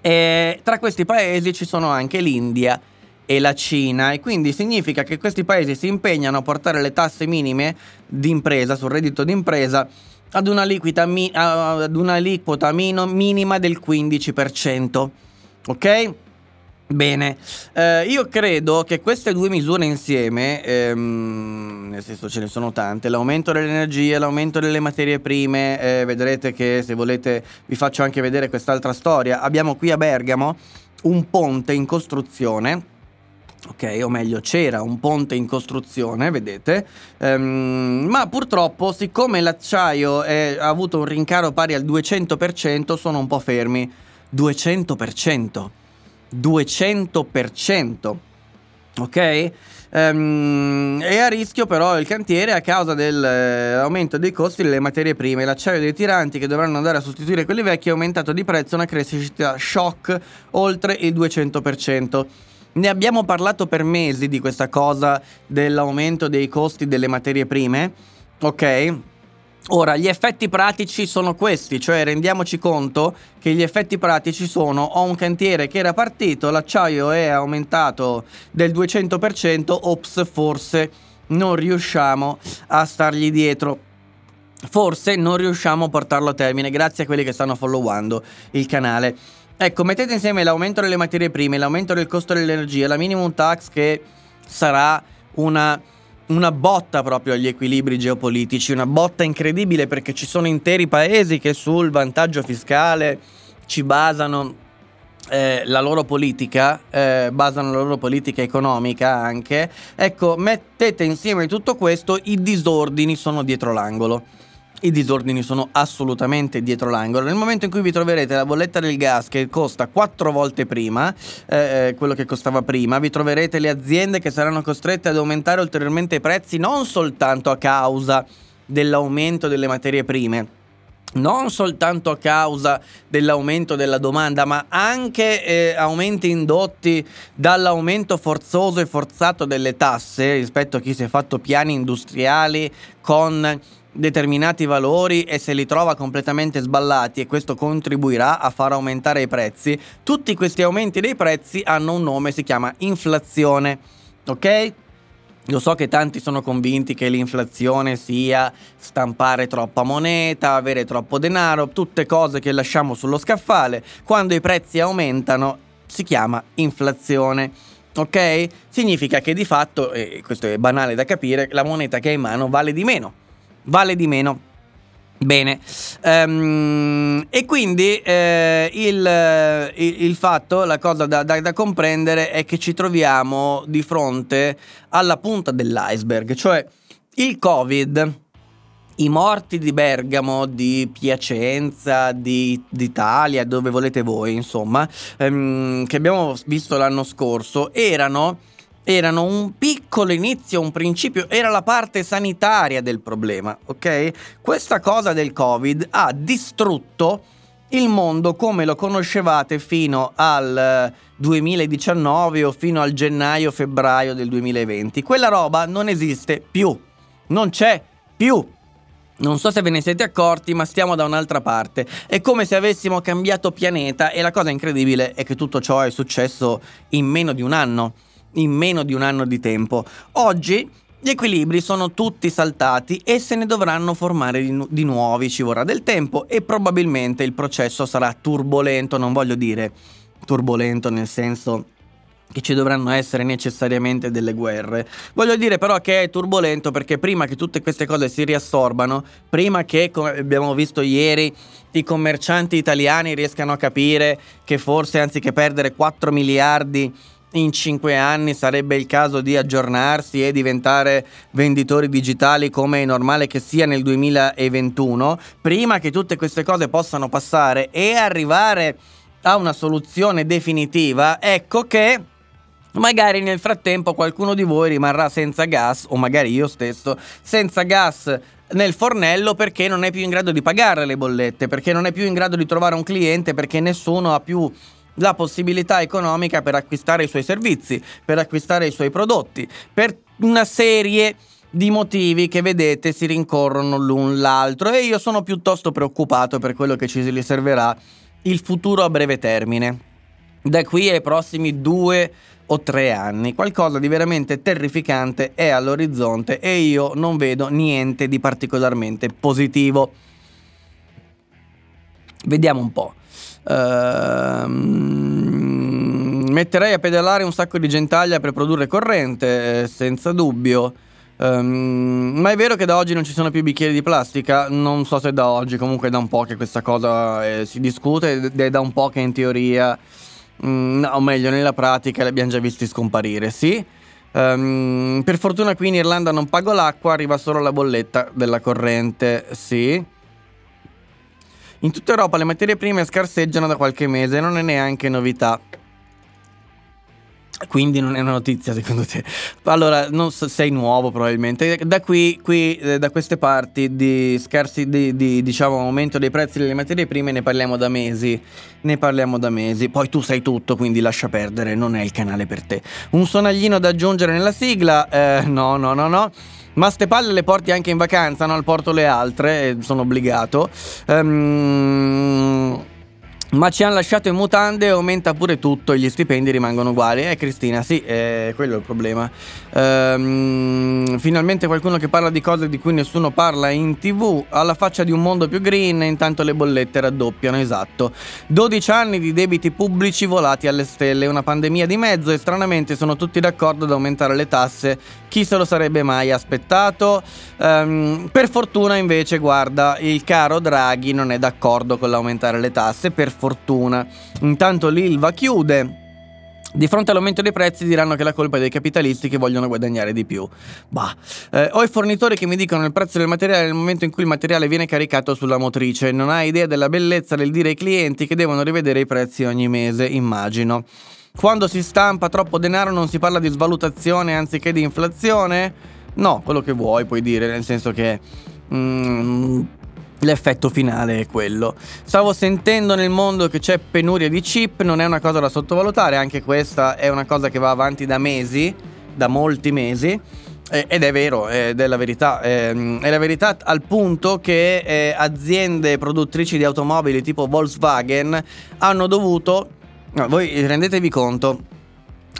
E tra questi paesi ci sono anche l'India e la Cina e quindi significa che questi paesi si impegnano a portare le tasse minime d'impresa sul reddito d'impresa ad una, mi- ad un'aliquota mino- minima del 15%. Ok? Bene, eh, io credo che queste due misure insieme, ehm, nel senso ce ne sono tante, l'aumento dell'energia, l'aumento delle materie prime, eh, vedrete che se volete vi faccio anche vedere quest'altra storia. Abbiamo qui a Bergamo un ponte in costruzione, ok, o meglio c'era un ponte in costruzione, vedete, ehm, ma purtroppo siccome l'acciaio è, ha avuto un rincaro pari al 200%, sono un po' fermi. 200%. 200%. Ok? Ehm, è a rischio però il cantiere a causa dell'aumento dei costi delle materie prime. L'acciaio dei tiranti che dovranno andare a sostituire quelli vecchi è aumentato di prezzo una crescita shock oltre il 200%. Ne abbiamo parlato per mesi di questa cosa dell'aumento dei costi delle materie prime, ok? Ora, gli effetti pratici sono questi, cioè rendiamoci conto che gli effetti pratici sono ho un cantiere che era partito, l'acciaio è aumentato del 200%, ops, forse non riusciamo a stargli dietro. Forse non riusciamo a portarlo a termine grazie a quelli che stanno followando il canale. Ecco, mettete insieme l'aumento delle materie prime, l'aumento del costo dell'energia, la minimum tax che sarà una una botta proprio agli equilibri geopolitici, una botta incredibile perché ci sono interi paesi che sul vantaggio fiscale ci basano eh, la loro politica, eh, basano la loro politica economica anche. Ecco, mettete insieme tutto questo, i disordini sono dietro l'angolo i disordini sono assolutamente dietro l'angolo. Nel momento in cui vi troverete la bolletta del gas che costa quattro volte prima, eh, eh, quello che costava prima, vi troverete le aziende che saranno costrette ad aumentare ulteriormente i prezzi non soltanto a causa dell'aumento delle materie prime, non soltanto a causa dell'aumento della domanda, ma anche eh, aumenti indotti dall'aumento forzoso e forzato delle tasse rispetto a chi si è fatto piani industriali con determinati valori e se li trova completamente sballati e questo contribuirà a far aumentare i prezzi, tutti questi aumenti dei prezzi hanno un nome, si chiama inflazione. Ok? Lo so che tanti sono convinti che l'inflazione sia stampare troppa moneta, avere troppo denaro, tutte cose che lasciamo sullo scaffale. Quando i prezzi aumentano si chiama inflazione. Ok? Significa che di fatto, e questo è banale da capire, la moneta che hai in mano vale di meno vale di meno. Bene, um, e quindi eh, il, il, il, fatto, la cosa da, da, da, comprendere è che ci troviamo di fronte alla punta dell'iceberg, cioè il Covid, i morti di Bergamo, di Piacenza, di, d'Italia, dove volete voi, insomma, um, che abbiamo visto l'anno scorso, erano erano un piccolo inizio, un principio, era la parte sanitaria del problema, ok? Questa cosa del Covid ha distrutto il mondo come lo conoscevate fino al 2019 o fino al gennaio-febbraio del 2020. Quella roba non esiste più, non c'è più. Non so se ve ne siete accorti, ma stiamo da un'altra parte. È come se avessimo cambiato pianeta e la cosa incredibile è che tutto ciò è successo in meno di un anno in meno di un anno di tempo. Oggi gli equilibri sono tutti saltati e se ne dovranno formare di, nu- di, nuovi, ci vorrà del tempo e probabilmente il processo sarà turbolento, non voglio dire turbolento nel senso che ci dovranno essere necessariamente delle guerre. Voglio dire però che è turbolento perché prima che tutte queste cose si riassorbano, prima che, come abbiamo visto ieri, i commercianti italiani riescano a capire che forse anziché perdere 4 miliardi in cinque anni sarebbe il caso di aggiornarsi e diventare venditori digitali come è normale che sia nel 2021, prima che tutte queste cose possano passare e arrivare a una soluzione definitiva, ecco che magari nel frattempo qualcuno di voi rimarrà senza gas, o magari io stesso, senza gas nel fornello perché non è più in grado di pagare le bollette, perché non è più in grado di trovare un cliente, perché nessuno ha più la possibilità economica per acquistare i suoi servizi, per acquistare i suoi prodotti, per una serie di motivi che vedete si rincorrono l'un l'altro e io sono piuttosto preoccupato per quello che ci riserverà il futuro a breve termine. Da qui ai prossimi due o tre anni. Qualcosa di veramente terrificante è all'orizzonte e io non vedo niente di particolarmente positivo. Vediamo un po'. Ehm, metterei a pedalare un sacco di gentaglia per produrre corrente, eh, senza dubbio. Um, ma è vero che da oggi non ci sono più bicchieri di plastica? Non so se da oggi, comunque è da un po' che questa cosa eh, si discute ed è da un po' che in teoria, mm, o meglio nella pratica, li abbiamo già visti scomparire, sì. Um, per fortuna qui in Irlanda non pago l'acqua, arriva solo la bolletta della corrente, sì. In tutta Europa le materie prime scarseggiano da qualche mese, non è neanche novità. Quindi non è una notizia secondo te? Allora, non so, sei nuovo probabilmente. Da qui, qui eh, da queste parti di scarsi, di, di, diciamo, aumento dei prezzi delle materie prime ne parliamo da mesi. Ne parliamo da mesi. Poi tu sai tutto, quindi lascia perdere, non è il canale per te. Un sonaglino da aggiungere nella sigla? Eh, no, no, no, no. Ma ste palle le porti anche in vacanza, no? Al porto le altre, eh, sono obbligato. Ehm... Ma ci hanno lasciato in mutande aumenta pure tutto e gli stipendi rimangono uguali. Eh Cristina, sì, eh, quello è il problema. Ehm, finalmente qualcuno che parla di cose di cui nessuno parla in tv, alla faccia di un mondo più green intanto le bollette raddoppiano, esatto. 12 anni di debiti pubblici volati alle stelle, una pandemia di mezzo e stranamente sono tutti d'accordo ad aumentare le tasse. Chi se lo sarebbe mai aspettato? Ehm, per fortuna invece, guarda, il caro Draghi non è d'accordo con l'aumentare le tasse, per fortuna. Intanto l'Ilva chiude. Di fronte all'aumento dei prezzi diranno che la colpa è dei capitalisti che vogliono guadagnare di più. Bah. Eh, ho i fornitori che mi dicono il prezzo del materiale nel momento in cui il materiale viene caricato sulla motrice. Non hai idea della bellezza del dire ai clienti che devono rivedere i prezzi ogni mese, immagino. Quando si stampa troppo denaro non si parla di svalutazione anziché di inflazione? No, quello che vuoi puoi dire, nel senso che... Mm, L'effetto finale è quello. Stavo sentendo nel mondo che c'è penuria di chip, non è una cosa da sottovalutare, anche questa è una cosa che va avanti da mesi, da molti mesi. ed è vero, ed è la verità. Ehm, è la verità al punto che eh, aziende produttrici di automobili tipo Volkswagen hanno dovuto. Voi rendetevi conto,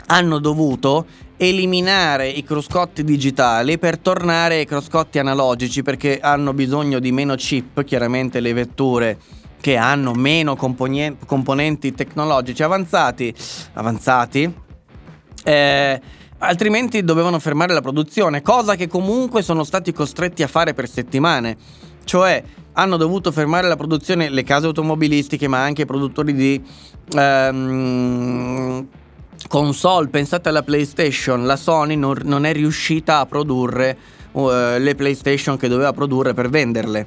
hanno dovuto eliminare i cruscotti digitali per tornare ai cruscotti analogici perché hanno bisogno di meno chip, chiaramente le vetture che hanno meno componenti, componenti tecnologici avanzati, avanzati eh, altrimenti dovevano fermare la produzione, cosa che comunque sono stati costretti a fare per settimane. Cioè hanno dovuto fermare la produzione le case automobilistiche, ma anche i produttori di ehm, console, pensate alla PlayStation, la Sony non, non è riuscita a produrre uh, le PlayStation che doveva produrre per venderle,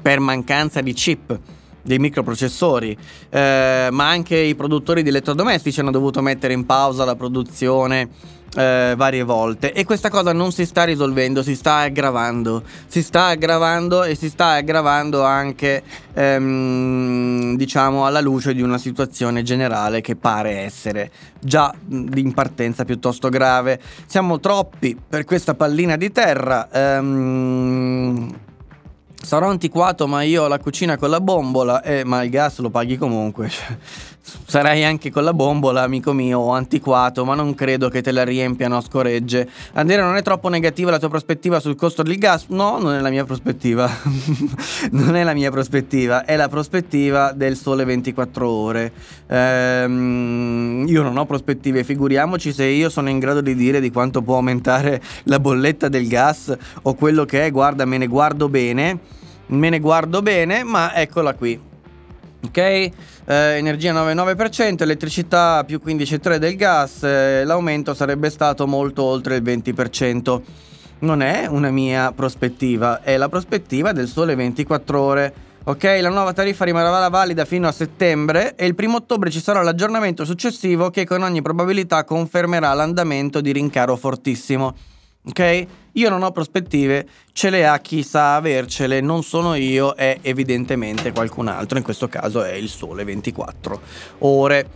per mancanza di chip dei microprocessori, eh, ma anche i produttori di elettrodomestici hanno dovuto mettere in pausa la produzione eh, varie volte e questa cosa non si sta risolvendo, si sta aggravando, si sta aggravando e si sta aggravando anche ehm, diciamo alla luce di una situazione generale che pare essere già in partenza piuttosto grave. Siamo troppi per questa pallina di terra. Ehm, sarò antiquato ma io ho la cucina con la bombola e ma il gas lo paghi comunque (laughs) Sarai anche con la bombola, amico mio, antiquato, ma non credo che te la riempiano a scoregge. Andrea, non è troppo negativa la tua prospettiva sul costo del gas? No, non è la mia prospettiva. (laughs) non è la mia prospettiva, è la prospettiva del sole 24 ore. Ehm, io non ho prospettive, figuriamoci se io sono in grado di dire di quanto può aumentare la bolletta del gas o quello che è, guarda, me ne guardo bene. Me ne guardo bene, ma eccola qui. Ok? Eh, energia 9,9%, elettricità più 15,3% del gas, eh, l'aumento sarebbe stato molto oltre il 20%. Non è una mia prospettiva, è la prospettiva del sole 24 ore. Ok, la nuova tariffa rimarrà valida fino a settembre e il primo ottobre ci sarà l'aggiornamento successivo che con ogni probabilità confermerà l'andamento di rincaro fortissimo. Ok? Io non ho prospettive, ce le ha chi sa avercele, non sono io, è evidentemente qualcun altro, in questo caso è il sole 24 ore.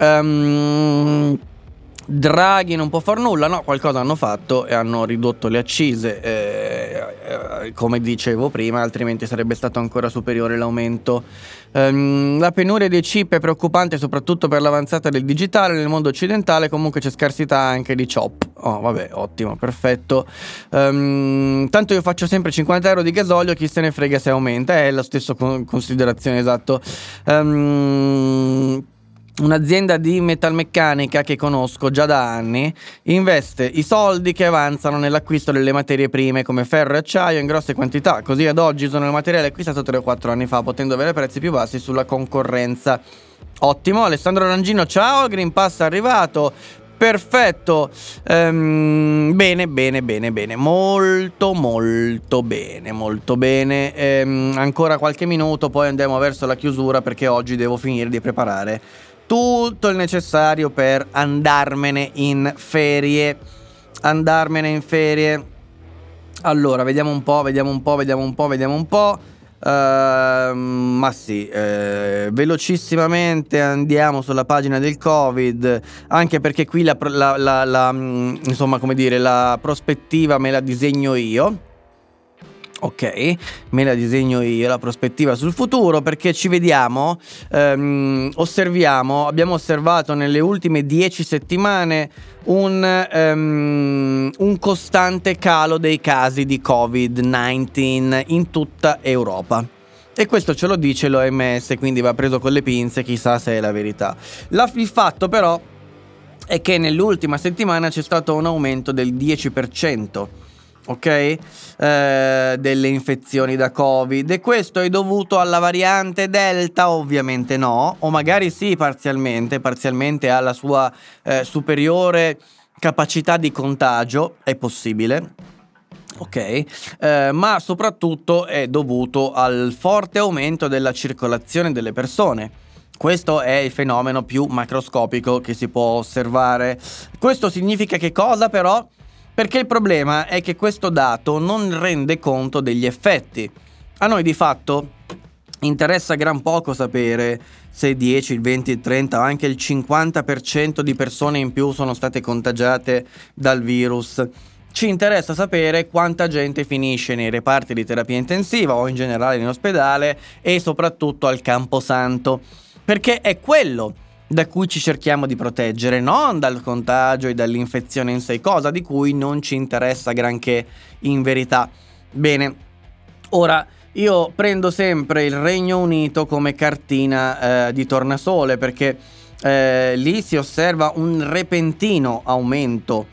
Um, Draghi non può far nulla, no, qualcosa hanno fatto e hanno ridotto le accise, eh, eh, come dicevo prima, altrimenti sarebbe stato ancora superiore l'aumento. Um, la penuria dei chip è preoccupante soprattutto per l'avanzata del digitale, nel mondo occidentale comunque c'è scarsità anche di chop. Oh, vabbè, ottimo, perfetto. Um, tanto io faccio sempre 50 euro di gasolio, chi se ne frega se aumenta, è la stessa considerazione, esatto. Um, Un'azienda di metalmeccanica che conosco già da anni investe i soldi che avanzano nell'acquisto delle materie prime come ferro e acciaio in grosse quantità, così ad oggi sono il materiale acquistato 3 o 4 anni fa, potendo avere prezzi più bassi sulla concorrenza. Ottimo, Alessandro Rangino, ciao, Green Pass è arrivato. Perfetto, ehm, bene, bene, bene, bene, molto, molto bene, molto bene. Ehm, ancora qualche minuto, poi andiamo verso la chiusura perché oggi devo finire di preparare tutto il necessario per andarmene in ferie. Andarmene in ferie. Allora, vediamo un po', vediamo un po', vediamo un po', vediamo un po'. Uh, ma sì, eh, velocissimamente andiamo sulla pagina del Covid, anche perché qui la, la, la, la, mm, insomma, come dire, la prospettiva me la disegno io. Ok, me la disegno io la prospettiva sul futuro perché ci vediamo, ehm, osserviamo, abbiamo osservato nelle ultime dieci settimane un, um, un, costante calo dei casi di Covid-19 in tutta Europa. E questo ce lo dice l'OMS, quindi va preso con le pinze, chissà se è la verità. La, il fatto però è che nell'ultima settimana c'è stato un aumento del 10% ok? Eh, delle infezioni da Covid e questo è dovuto alla variante Delta? Ovviamente no, o magari sì parzialmente, parzialmente alla sua eh, superiore capacità di contagio, è possibile. Ok, eh, ma soprattutto è dovuto al forte aumento della circolazione delle persone. Questo è il fenomeno più macroscopico che si può osservare. Questo significa che cosa però? Perché il problema è che questo dato non rende conto degli effetti. A noi di fatto interessa gran poco sapere se 10, il 20, il 30 o anche il 50% di persone in più sono state contagiate dal virus. Ci interessa sapere quanta gente finisce nei reparti di terapia intensiva o in generale in ospedale e soprattutto al Camposanto, perché è quello da cui ci cerchiamo di proteggere, non dal contagio e dall'infezione in sé, cosa di cui non ci interessa granché in verità. Bene, ora io prendo sempre il Regno Unito come cartina eh, di tornasole perché eh, lì si osserva un repentino aumento,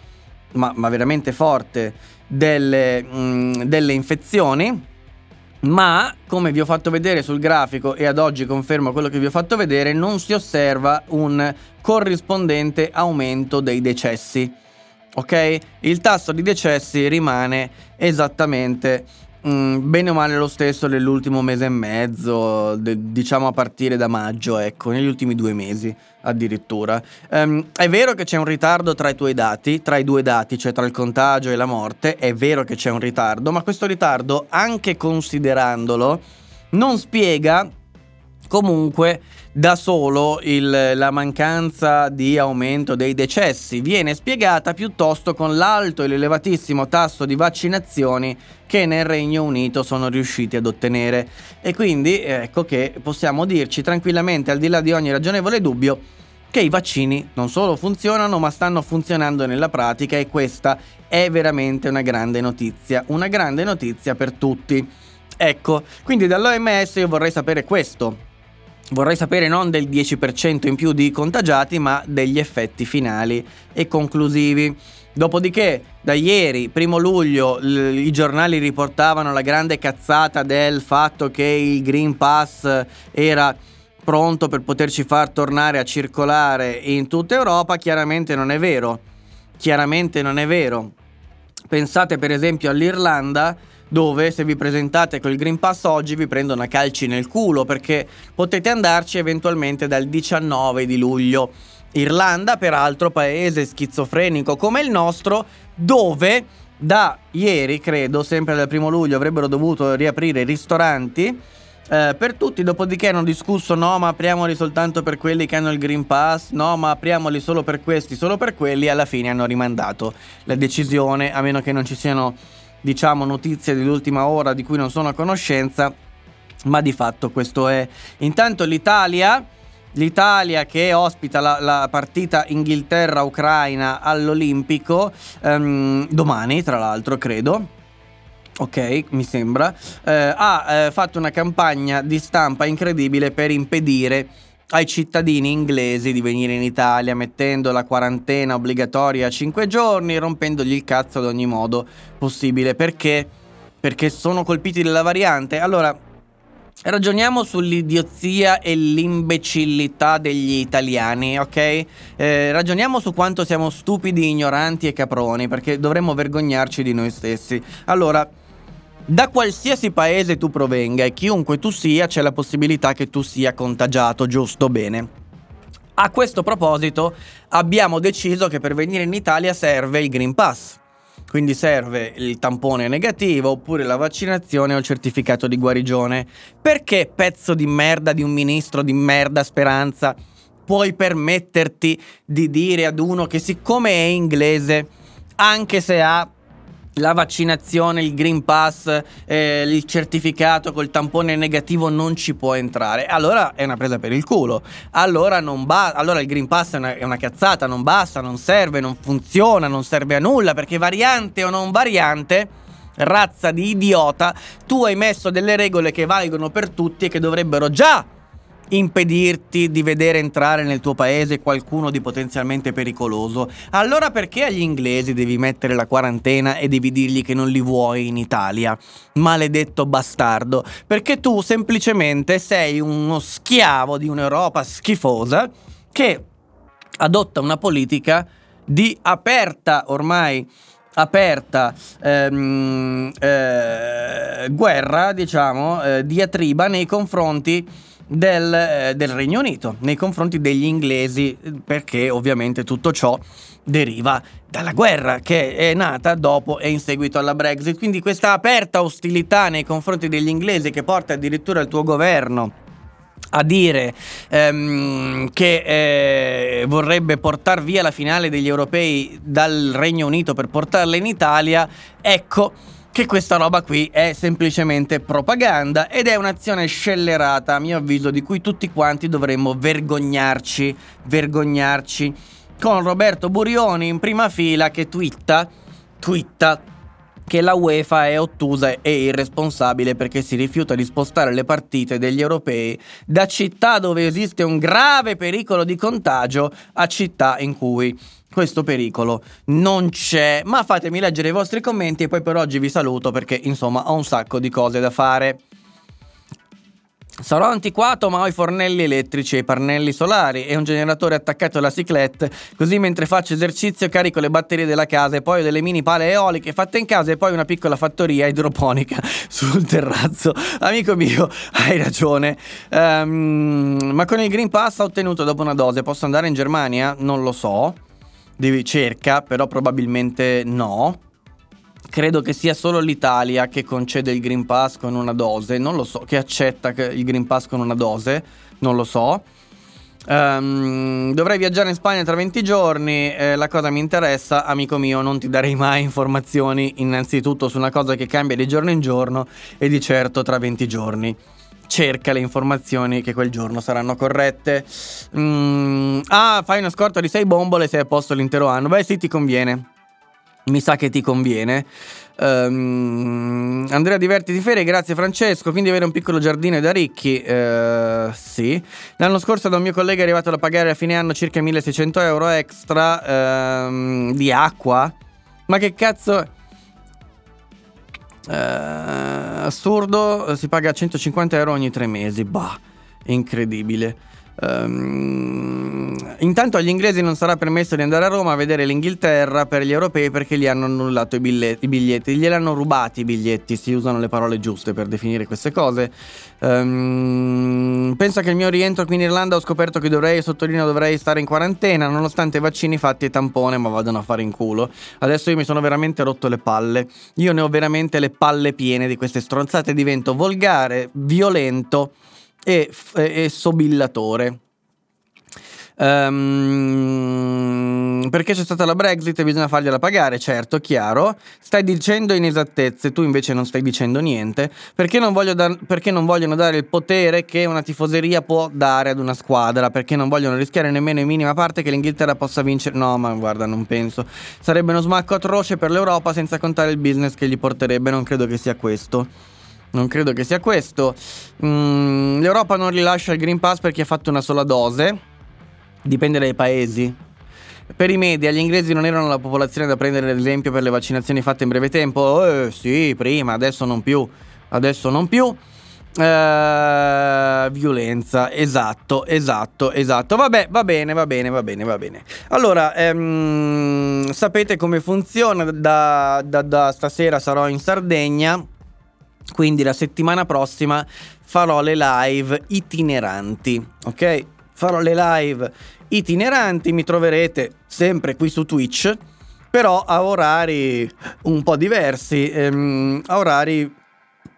ma, ma veramente forte, delle, mh, mm, delle infezioni ma come vi ho fatto vedere sul grafico e ad oggi confermo quello che vi ho fatto vedere, non si osserva un corrispondente aumento dei decessi. Ok? Il tasso di decessi rimane esattamente Mm, bene o male lo stesso nell'ultimo mese e mezzo, de- diciamo a partire da maggio, ecco, negli ultimi due mesi addirittura. Um, è vero che c'è un ritardo tra i tuoi dati, tra i due dati, cioè tra il contagio e la morte, è vero che c'è un ritardo, ma questo ritardo, anche considerandolo, non spiega comunque da solo il, la mancanza di aumento dei decessi viene spiegata piuttosto con l'alto e l'elevatissimo tasso di vaccinazioni che nel Regno Unito sono riusciti ad ottenere e quindi ecco che possiamo dirci tranquillamente al di là di ogni ragionevole dubbio che i vaccini non solo funzionano ma stanno funzionando nella pratica e questa è veramente una grande notizia, una grande notizia per tutti. Ecco, quindi dall'OMS io vorrei sapere questo Vorrei sapere non del 10% in più di contagiati, ma degli effetti finali e conclusivi. Dopodiché, da ieri, primo luglio, l- i giornali riportavano la grande cazzata del fatto che il Green Pass era pronto per poterci far tornare a circolare in tutta Europa. Chiaramente non è vero. Chiaramente non è vero. Pensate per esempio all'Irlanda dove se vi presentate col Green Pass oggi vi prendono a calci nel culo perché potete andarci eventualmente dal 19 di luglio. Irlanda, peraltro, paese schizofrenico come il nostro, dove da ieri, credo, sempre dal primo luglio, avrebbero dovuto riaprire i ristoranti. Eh, per tutti, dopodiché hanno discusso: no, ma apriamoli soltanto per quelli che hanno il Green Pass, no, ma apriamoli solo per questi, solo per quelli. Alla fine hanno rimandato la decisione, a meno che non ci siano diciamo notizie dell'ultima ora di cui non sono a conoscenza, ma di fatto questo è. Intanto l'Italia, l'Italia che ospita la, la partita Inghilterra-Ucraina all'Olimpico, um, domani tra l'altro credo. Ok, mi sembra. Eh, ha eh, fatto una campagna di stampa incredibile per impedire ai cittadini inglesi di venire in Italia mettendo la quarantena obbligatoria a 5 giorni, rompendogli il cazzo ad ogni modo possibile. Perché? Perché sono colpiti dalla variante. Allora, ragioniamo sull'idiozia e l'imbecillità degli italiani, ok? Eh, ragioniamo su quanto siamo stupidi, ignoranti e caproni, perché dovremmo vergognarci di noi stessi. Allora, da qualsiasi paese tu provenga e chiunque tu sia, c'è la possibilità che tu sia contagiato, giusto? Bene. A questo proposito abbiamo deciso che per venire in Italia serve il Green Pass. Quindi serve il tampone negativo oppure la vaccinazione o il certificato di guarigione. Perché pezzo di merda di un ministro di merda speranza puoi permetterti di dire ad uno che siccome è inglese, anche se ha la vaccinazione, il Green Pass, eh, il certificato col tampone negativo non ci può entrare. Allora è una presa per il culo. Allora, ba- allora il Green Pass è una, è una cazzata, non basta, non serve, non funziona, non serve a nulla perché variante o non variante razza di idiota, tu hai messo delle regole che valgono per tutti e che dovrebbero già impedirti di vedere entrare nel tuo paese qualcuno di potenzialmente pericoloso, allora perché agli inglesi devi mettere la quarantena e devi dirgli che non li vuoi in Italia? Maledetto bastardo, perché tu semplicemente sei uno schiavo di un'Europa schifosa che adotta una politica di aperta ormai aperta ehm, eh, guerra, diciamo, eh, diatriba nei confronti del, eh, del, Regno Unito nei confronti degli inglesi, perché ovviamente tutto ciò deriva dalla guerra che è nata dopo e in seguito alla Brexit. Quindi questa aperta ostilità nei confronti degli inglesi che porta addirittura il tuo governo a dire ehm, che eh, vorrebbe portare via la finale degli europei dal Regno Unito per portarla in Italia, ecco che questa roba qui è semplicemente propaganda ed è un'azione scellerata, a mio avviso, di cui tutti quanti dovremmo vergognarci, vergognarci. Con Roberto Burioni in prima fila che twitta, twitta che la UEFA è ottusa e irresponsabile perché si rifiuta di spostare le partite degli europei da città dove esiste un grave pericolo di contagio a città in cui questo pericolo non c'è. Ma fatemi leggere i vostri commenti e poi per oggi vi saluto perché insomma ho un sacco di cose da fare. Sarò antiquato ma ho i fornelli elettrici e i pannelli solari e un generatore attaccato alla ciclette, così mentre faccio esercizio carico le batterie della casa e poi ho delle mini pale eoliche fatte in casa e poi una piccola fattoria idroponica (laughs) sul terrazzo. Amico mio, hai ragione. Um, ma con il Green Pass ottenuto dopo una dose, posso andare in Germania? Non lo so di ricerca, però probabilmente no. Credo che sia solo l'Italia che concede il Green Pass con una dose, non lo so, che accetta il Green Pass con una dose, non lo so. Um, dovrei viaggiare in Spagna tra 20 giorni. Eh, la cosa mi interessa, amico mio. Non ti darei mai (laughs) informazioni, innanzitutto, su una cosa che cambia di giorno in giorno e di certo tra 20 giorni cerca le informazioni che quel giorno saranno corrette. Mm, ah, fai una scorta di 6 bombole e sei a posto l'intero anno. Beh, sì, ti conviene. Mi sa che ti conviene. Um, Andrea Diverti Ferie, grazie Francesco. Quindi avere un piccolo giardino da ricchi. Uh, sì. L'anno scorso da un mio collega è arrivato da pagare a fine anno circa 1600 euro extra um, di acqua. Ma che cazzo eh, assurdo, si paga 150 euro ogni tre mesi. Bah, incredibile. Um, intanto agli inglesi non sarà permesso di andare a Roma a vedere l'Inghilterra per gli europei perché gli hanno annullato i biglietti, i biglietti. gliel'hanno rubati i biglietti, si usano le parole giuste per definire queste cose. Um, pensa che il mio rientro qui in Irlanda ho scoperto che dovrei, sottolineo, dovrei stare in quarantena nonostante vaccini fatti e tampone, ma vadano a fare in culo. Adesso io mi sono veramente rotto le palle. Io ne ho veramente le palle piene di queste stronzate, divento volgare, violento e, e sobillatore. Um, perché c'è stata la Brexit e bisogna fargliela pagare, certo, chiaro. Stai dicendo inesattezze, tu invece non stai dicendo niente. Perché non, dar- perché non, vogliono dare il potere che una tifoseria può dare ad una squadra? Perché non vogliono rischiare nemmeno in minima parte che l'Inghilterra possa vincere? No, ma guarda, non penso. Sarebbe uno smacco atroce per l'Europa senza contare il business che gli porterebbe. Non credo che sia questo. Non credo che sia questo. Mm, L'Europa non rilascia il Green Pass perché ha fatto una sola dose. Dipende dai paesi. Per i media, gli inglesi non erano la popolazione da prendere ad esempio per le vaccinazioni fatte in breve tempo? Eh, sì, prima, adesso non più. Adesso non più. Uh, violenza, esatto, esatto, esatto. Vabbè, va bene, va bene, va bene, va bene. Allora, ehm, sapete come funziona? Da, da, da stasera sarò in Sardegna quindi la settimana prossima farò le live itineranti, ok? farò le live itineranti, mi troverete sempre qui su Twitch, però a orari un po' diversi, ehm, a orari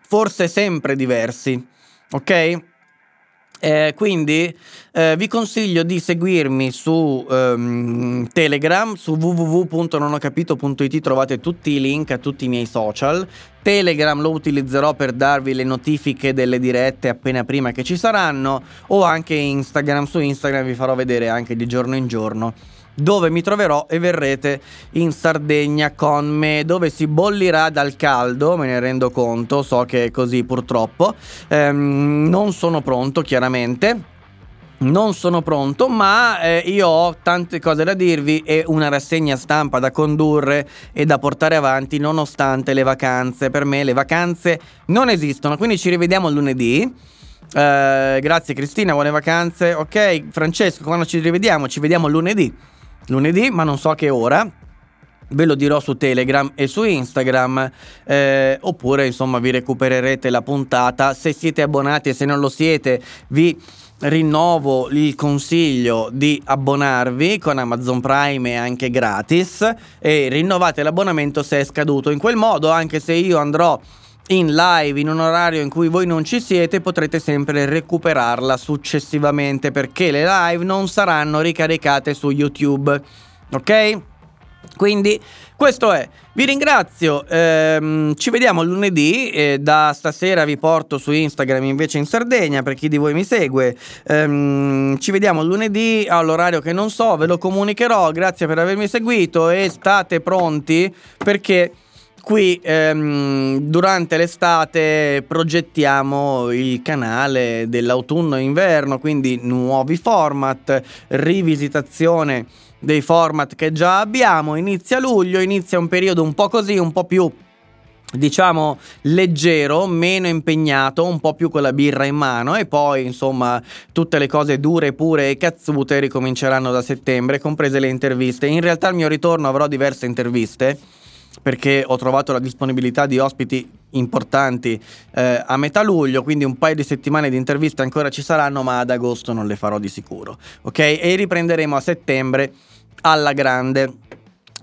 forse sempre diversi, ok? Eh, quindi eh, vi consiglio di seguirmi su um, Telegram, su www.nonocapito.it trovate tutti i link a tutti i miei social. Telegram lo utilizzerò per darvi le notifiche delle dirette appena prima che ci saranno o anche Instagram, su Instagram vi farò vedere anche di giorno in giorno dove mi troverò e verrete in Sardegna con me, dove si bollirà dal caldo, me ne rendo conto, so che è così purtroppo, ehm, non sono pronto chiaramente. Non sono pronto, ma eh, io ho tante cose da dirvi e una rassegna stampa da condurre e da portare avanti nonostante le vacanze. Per me le vacanze non esistono, quindi ci rivediamo lunedì. Eh, grazie Cristina, buone vacanze. Ok, Francesco, quando ci rivediamo? Ci vediamo lunedì lunedì, ma non so a che ora. Ve lo dirò su Telegram e su Instagram, eh, oppure insomma vi recupererete la puntata. Se siete abbonati e se non lo siete, vi rinnovo il consiglio di abbonarvi con Amazon Prime e anche gratis e rinnovate l'abbonamento se è scaduto. In quel modo, anche se io andrò in live in un orario in cui voi non ci siete potrete sempre recuperarla successivamente perché le live non saranno ricaricate su YouTube ok? Quindi questo è. Vi ringrazio, ehm, ci vediamo lunedì, eh, da stasera vi porto su Instagram invece in Sardegna per chi di voi mi segue. Ehm, ci vediamo lunedì all'orario che non so, ve lo comunicherò, grazie per avermi seguito e state pronti perché Qui ehm, durante l'estate progettiamo il canale dell'autunno e inverno, quindi nuovi format, rivisitazione dei format che già abbiamo. Inizia luglio, inizia un periodo un po' così, un po' più diciamo leggero, meno impegnato, un po' più con la birra in mano e poi insomma tutte le cose dure, pure e cazzute ricominceranno da settembre, comprese le interviste. In realtà al mio ritorno avrò diverse interviste perché ho trovato la disponibilità di ospiti importanti eh, a metà luglio, quindi un paio di settimane di interviste ancora ci saranno, ma ad agosto non le farò di sicuro. Ok? E riprenderemo a settembre alla grande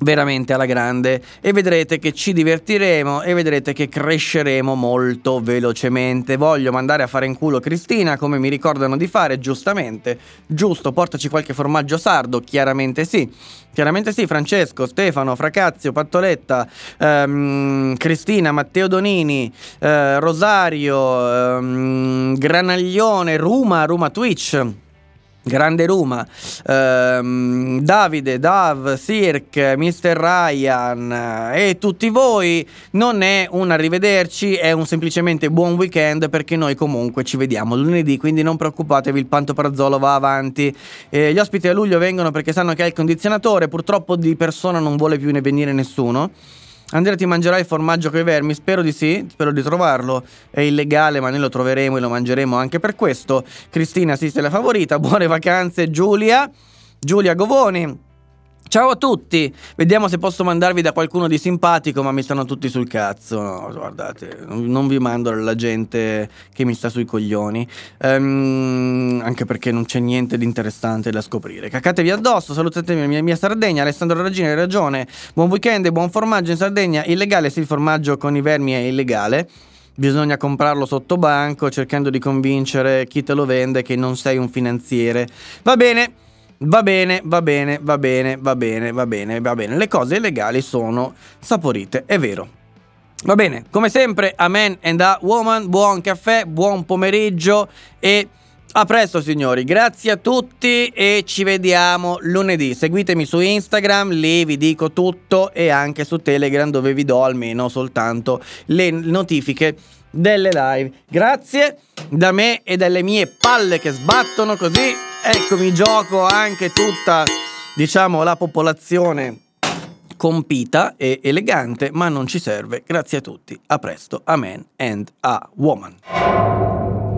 veramente alla grande e vedrete che ci divertiremo e vedrete che cresceremo molto velocemente. Voglio mandare a fare in culo Cristina come mi ricordano di fare, giustamente. Giusto, portaci qualche formaggio sardo, chiaramente sì. Chiaramente sì, Francesco, Stefano, Fracazio, Pattoletta, ehm, Cristina, Matteo Donini, eh, Rosario, ehm, Granaglione, Ruma, Ruma Twitch. Grande Ruma, ehm, Davide, Dav, Sirk, Mr. Ryan e tutti voi non è un arrivederci, è un semplicemente buon weekend perché noi comunque ci vediamo lunedì, quindi non preoccupatevi, il Pantoprazolo va avanti. Eh, gli ospiti a luglio vengono perché sanno che ha il condizionatore, purtroppo di persona non vuole più ne venire nessuno. Andrea ti mangerai il formaggio con i vermi? Spero di sì, spero di trovarlo. È illegale, ma noi lo troveremo e lo mangeremo anche per questo. Cristina assiste la favorita. Buone vacanze, Giulia. Giulia Govoni. Ciao a tutti, vediamo se posso mandarvi da qualcuno di simpatico, ma mi stanno tutti sul cazzo. No, guardate, non vi mando la gente che mi sta sui coglioni, um, anche perché non c'è niente di interessante da scoprire. Cacatevi addosso, salutatemi la mia, mia Sardegna, Alessandro Raggini hai ragione. Buon weekend e buon formaggio in Sardegna. Illegale, sì, il formaggio con i vermi è illegale bisogna comprarlo sotto banco cercando di convincere chi te lo vende che non sei un finanziere. Va bene. Va bene, va bene, va bene, va bene, va bene, va bene. Le cose illegali sono saporite, è vero. Va bene, come sempre, amen and a woman, buon caffè, buon pomeriggio e a presto signori, grazie a tutti e ci vediamo lunedì. Seguitemi su Instagram, lì vi dico tutto e anche su Telegram dove vi do almeno soltanto le notifiche delle live. Grazie da me e dalle mie palle che sbattono così eccomi gioco anche tutta, diciamo, la popolazione compita e elegante, ma non ci serve. Grazie a tutti. A presto. Amen and a woman.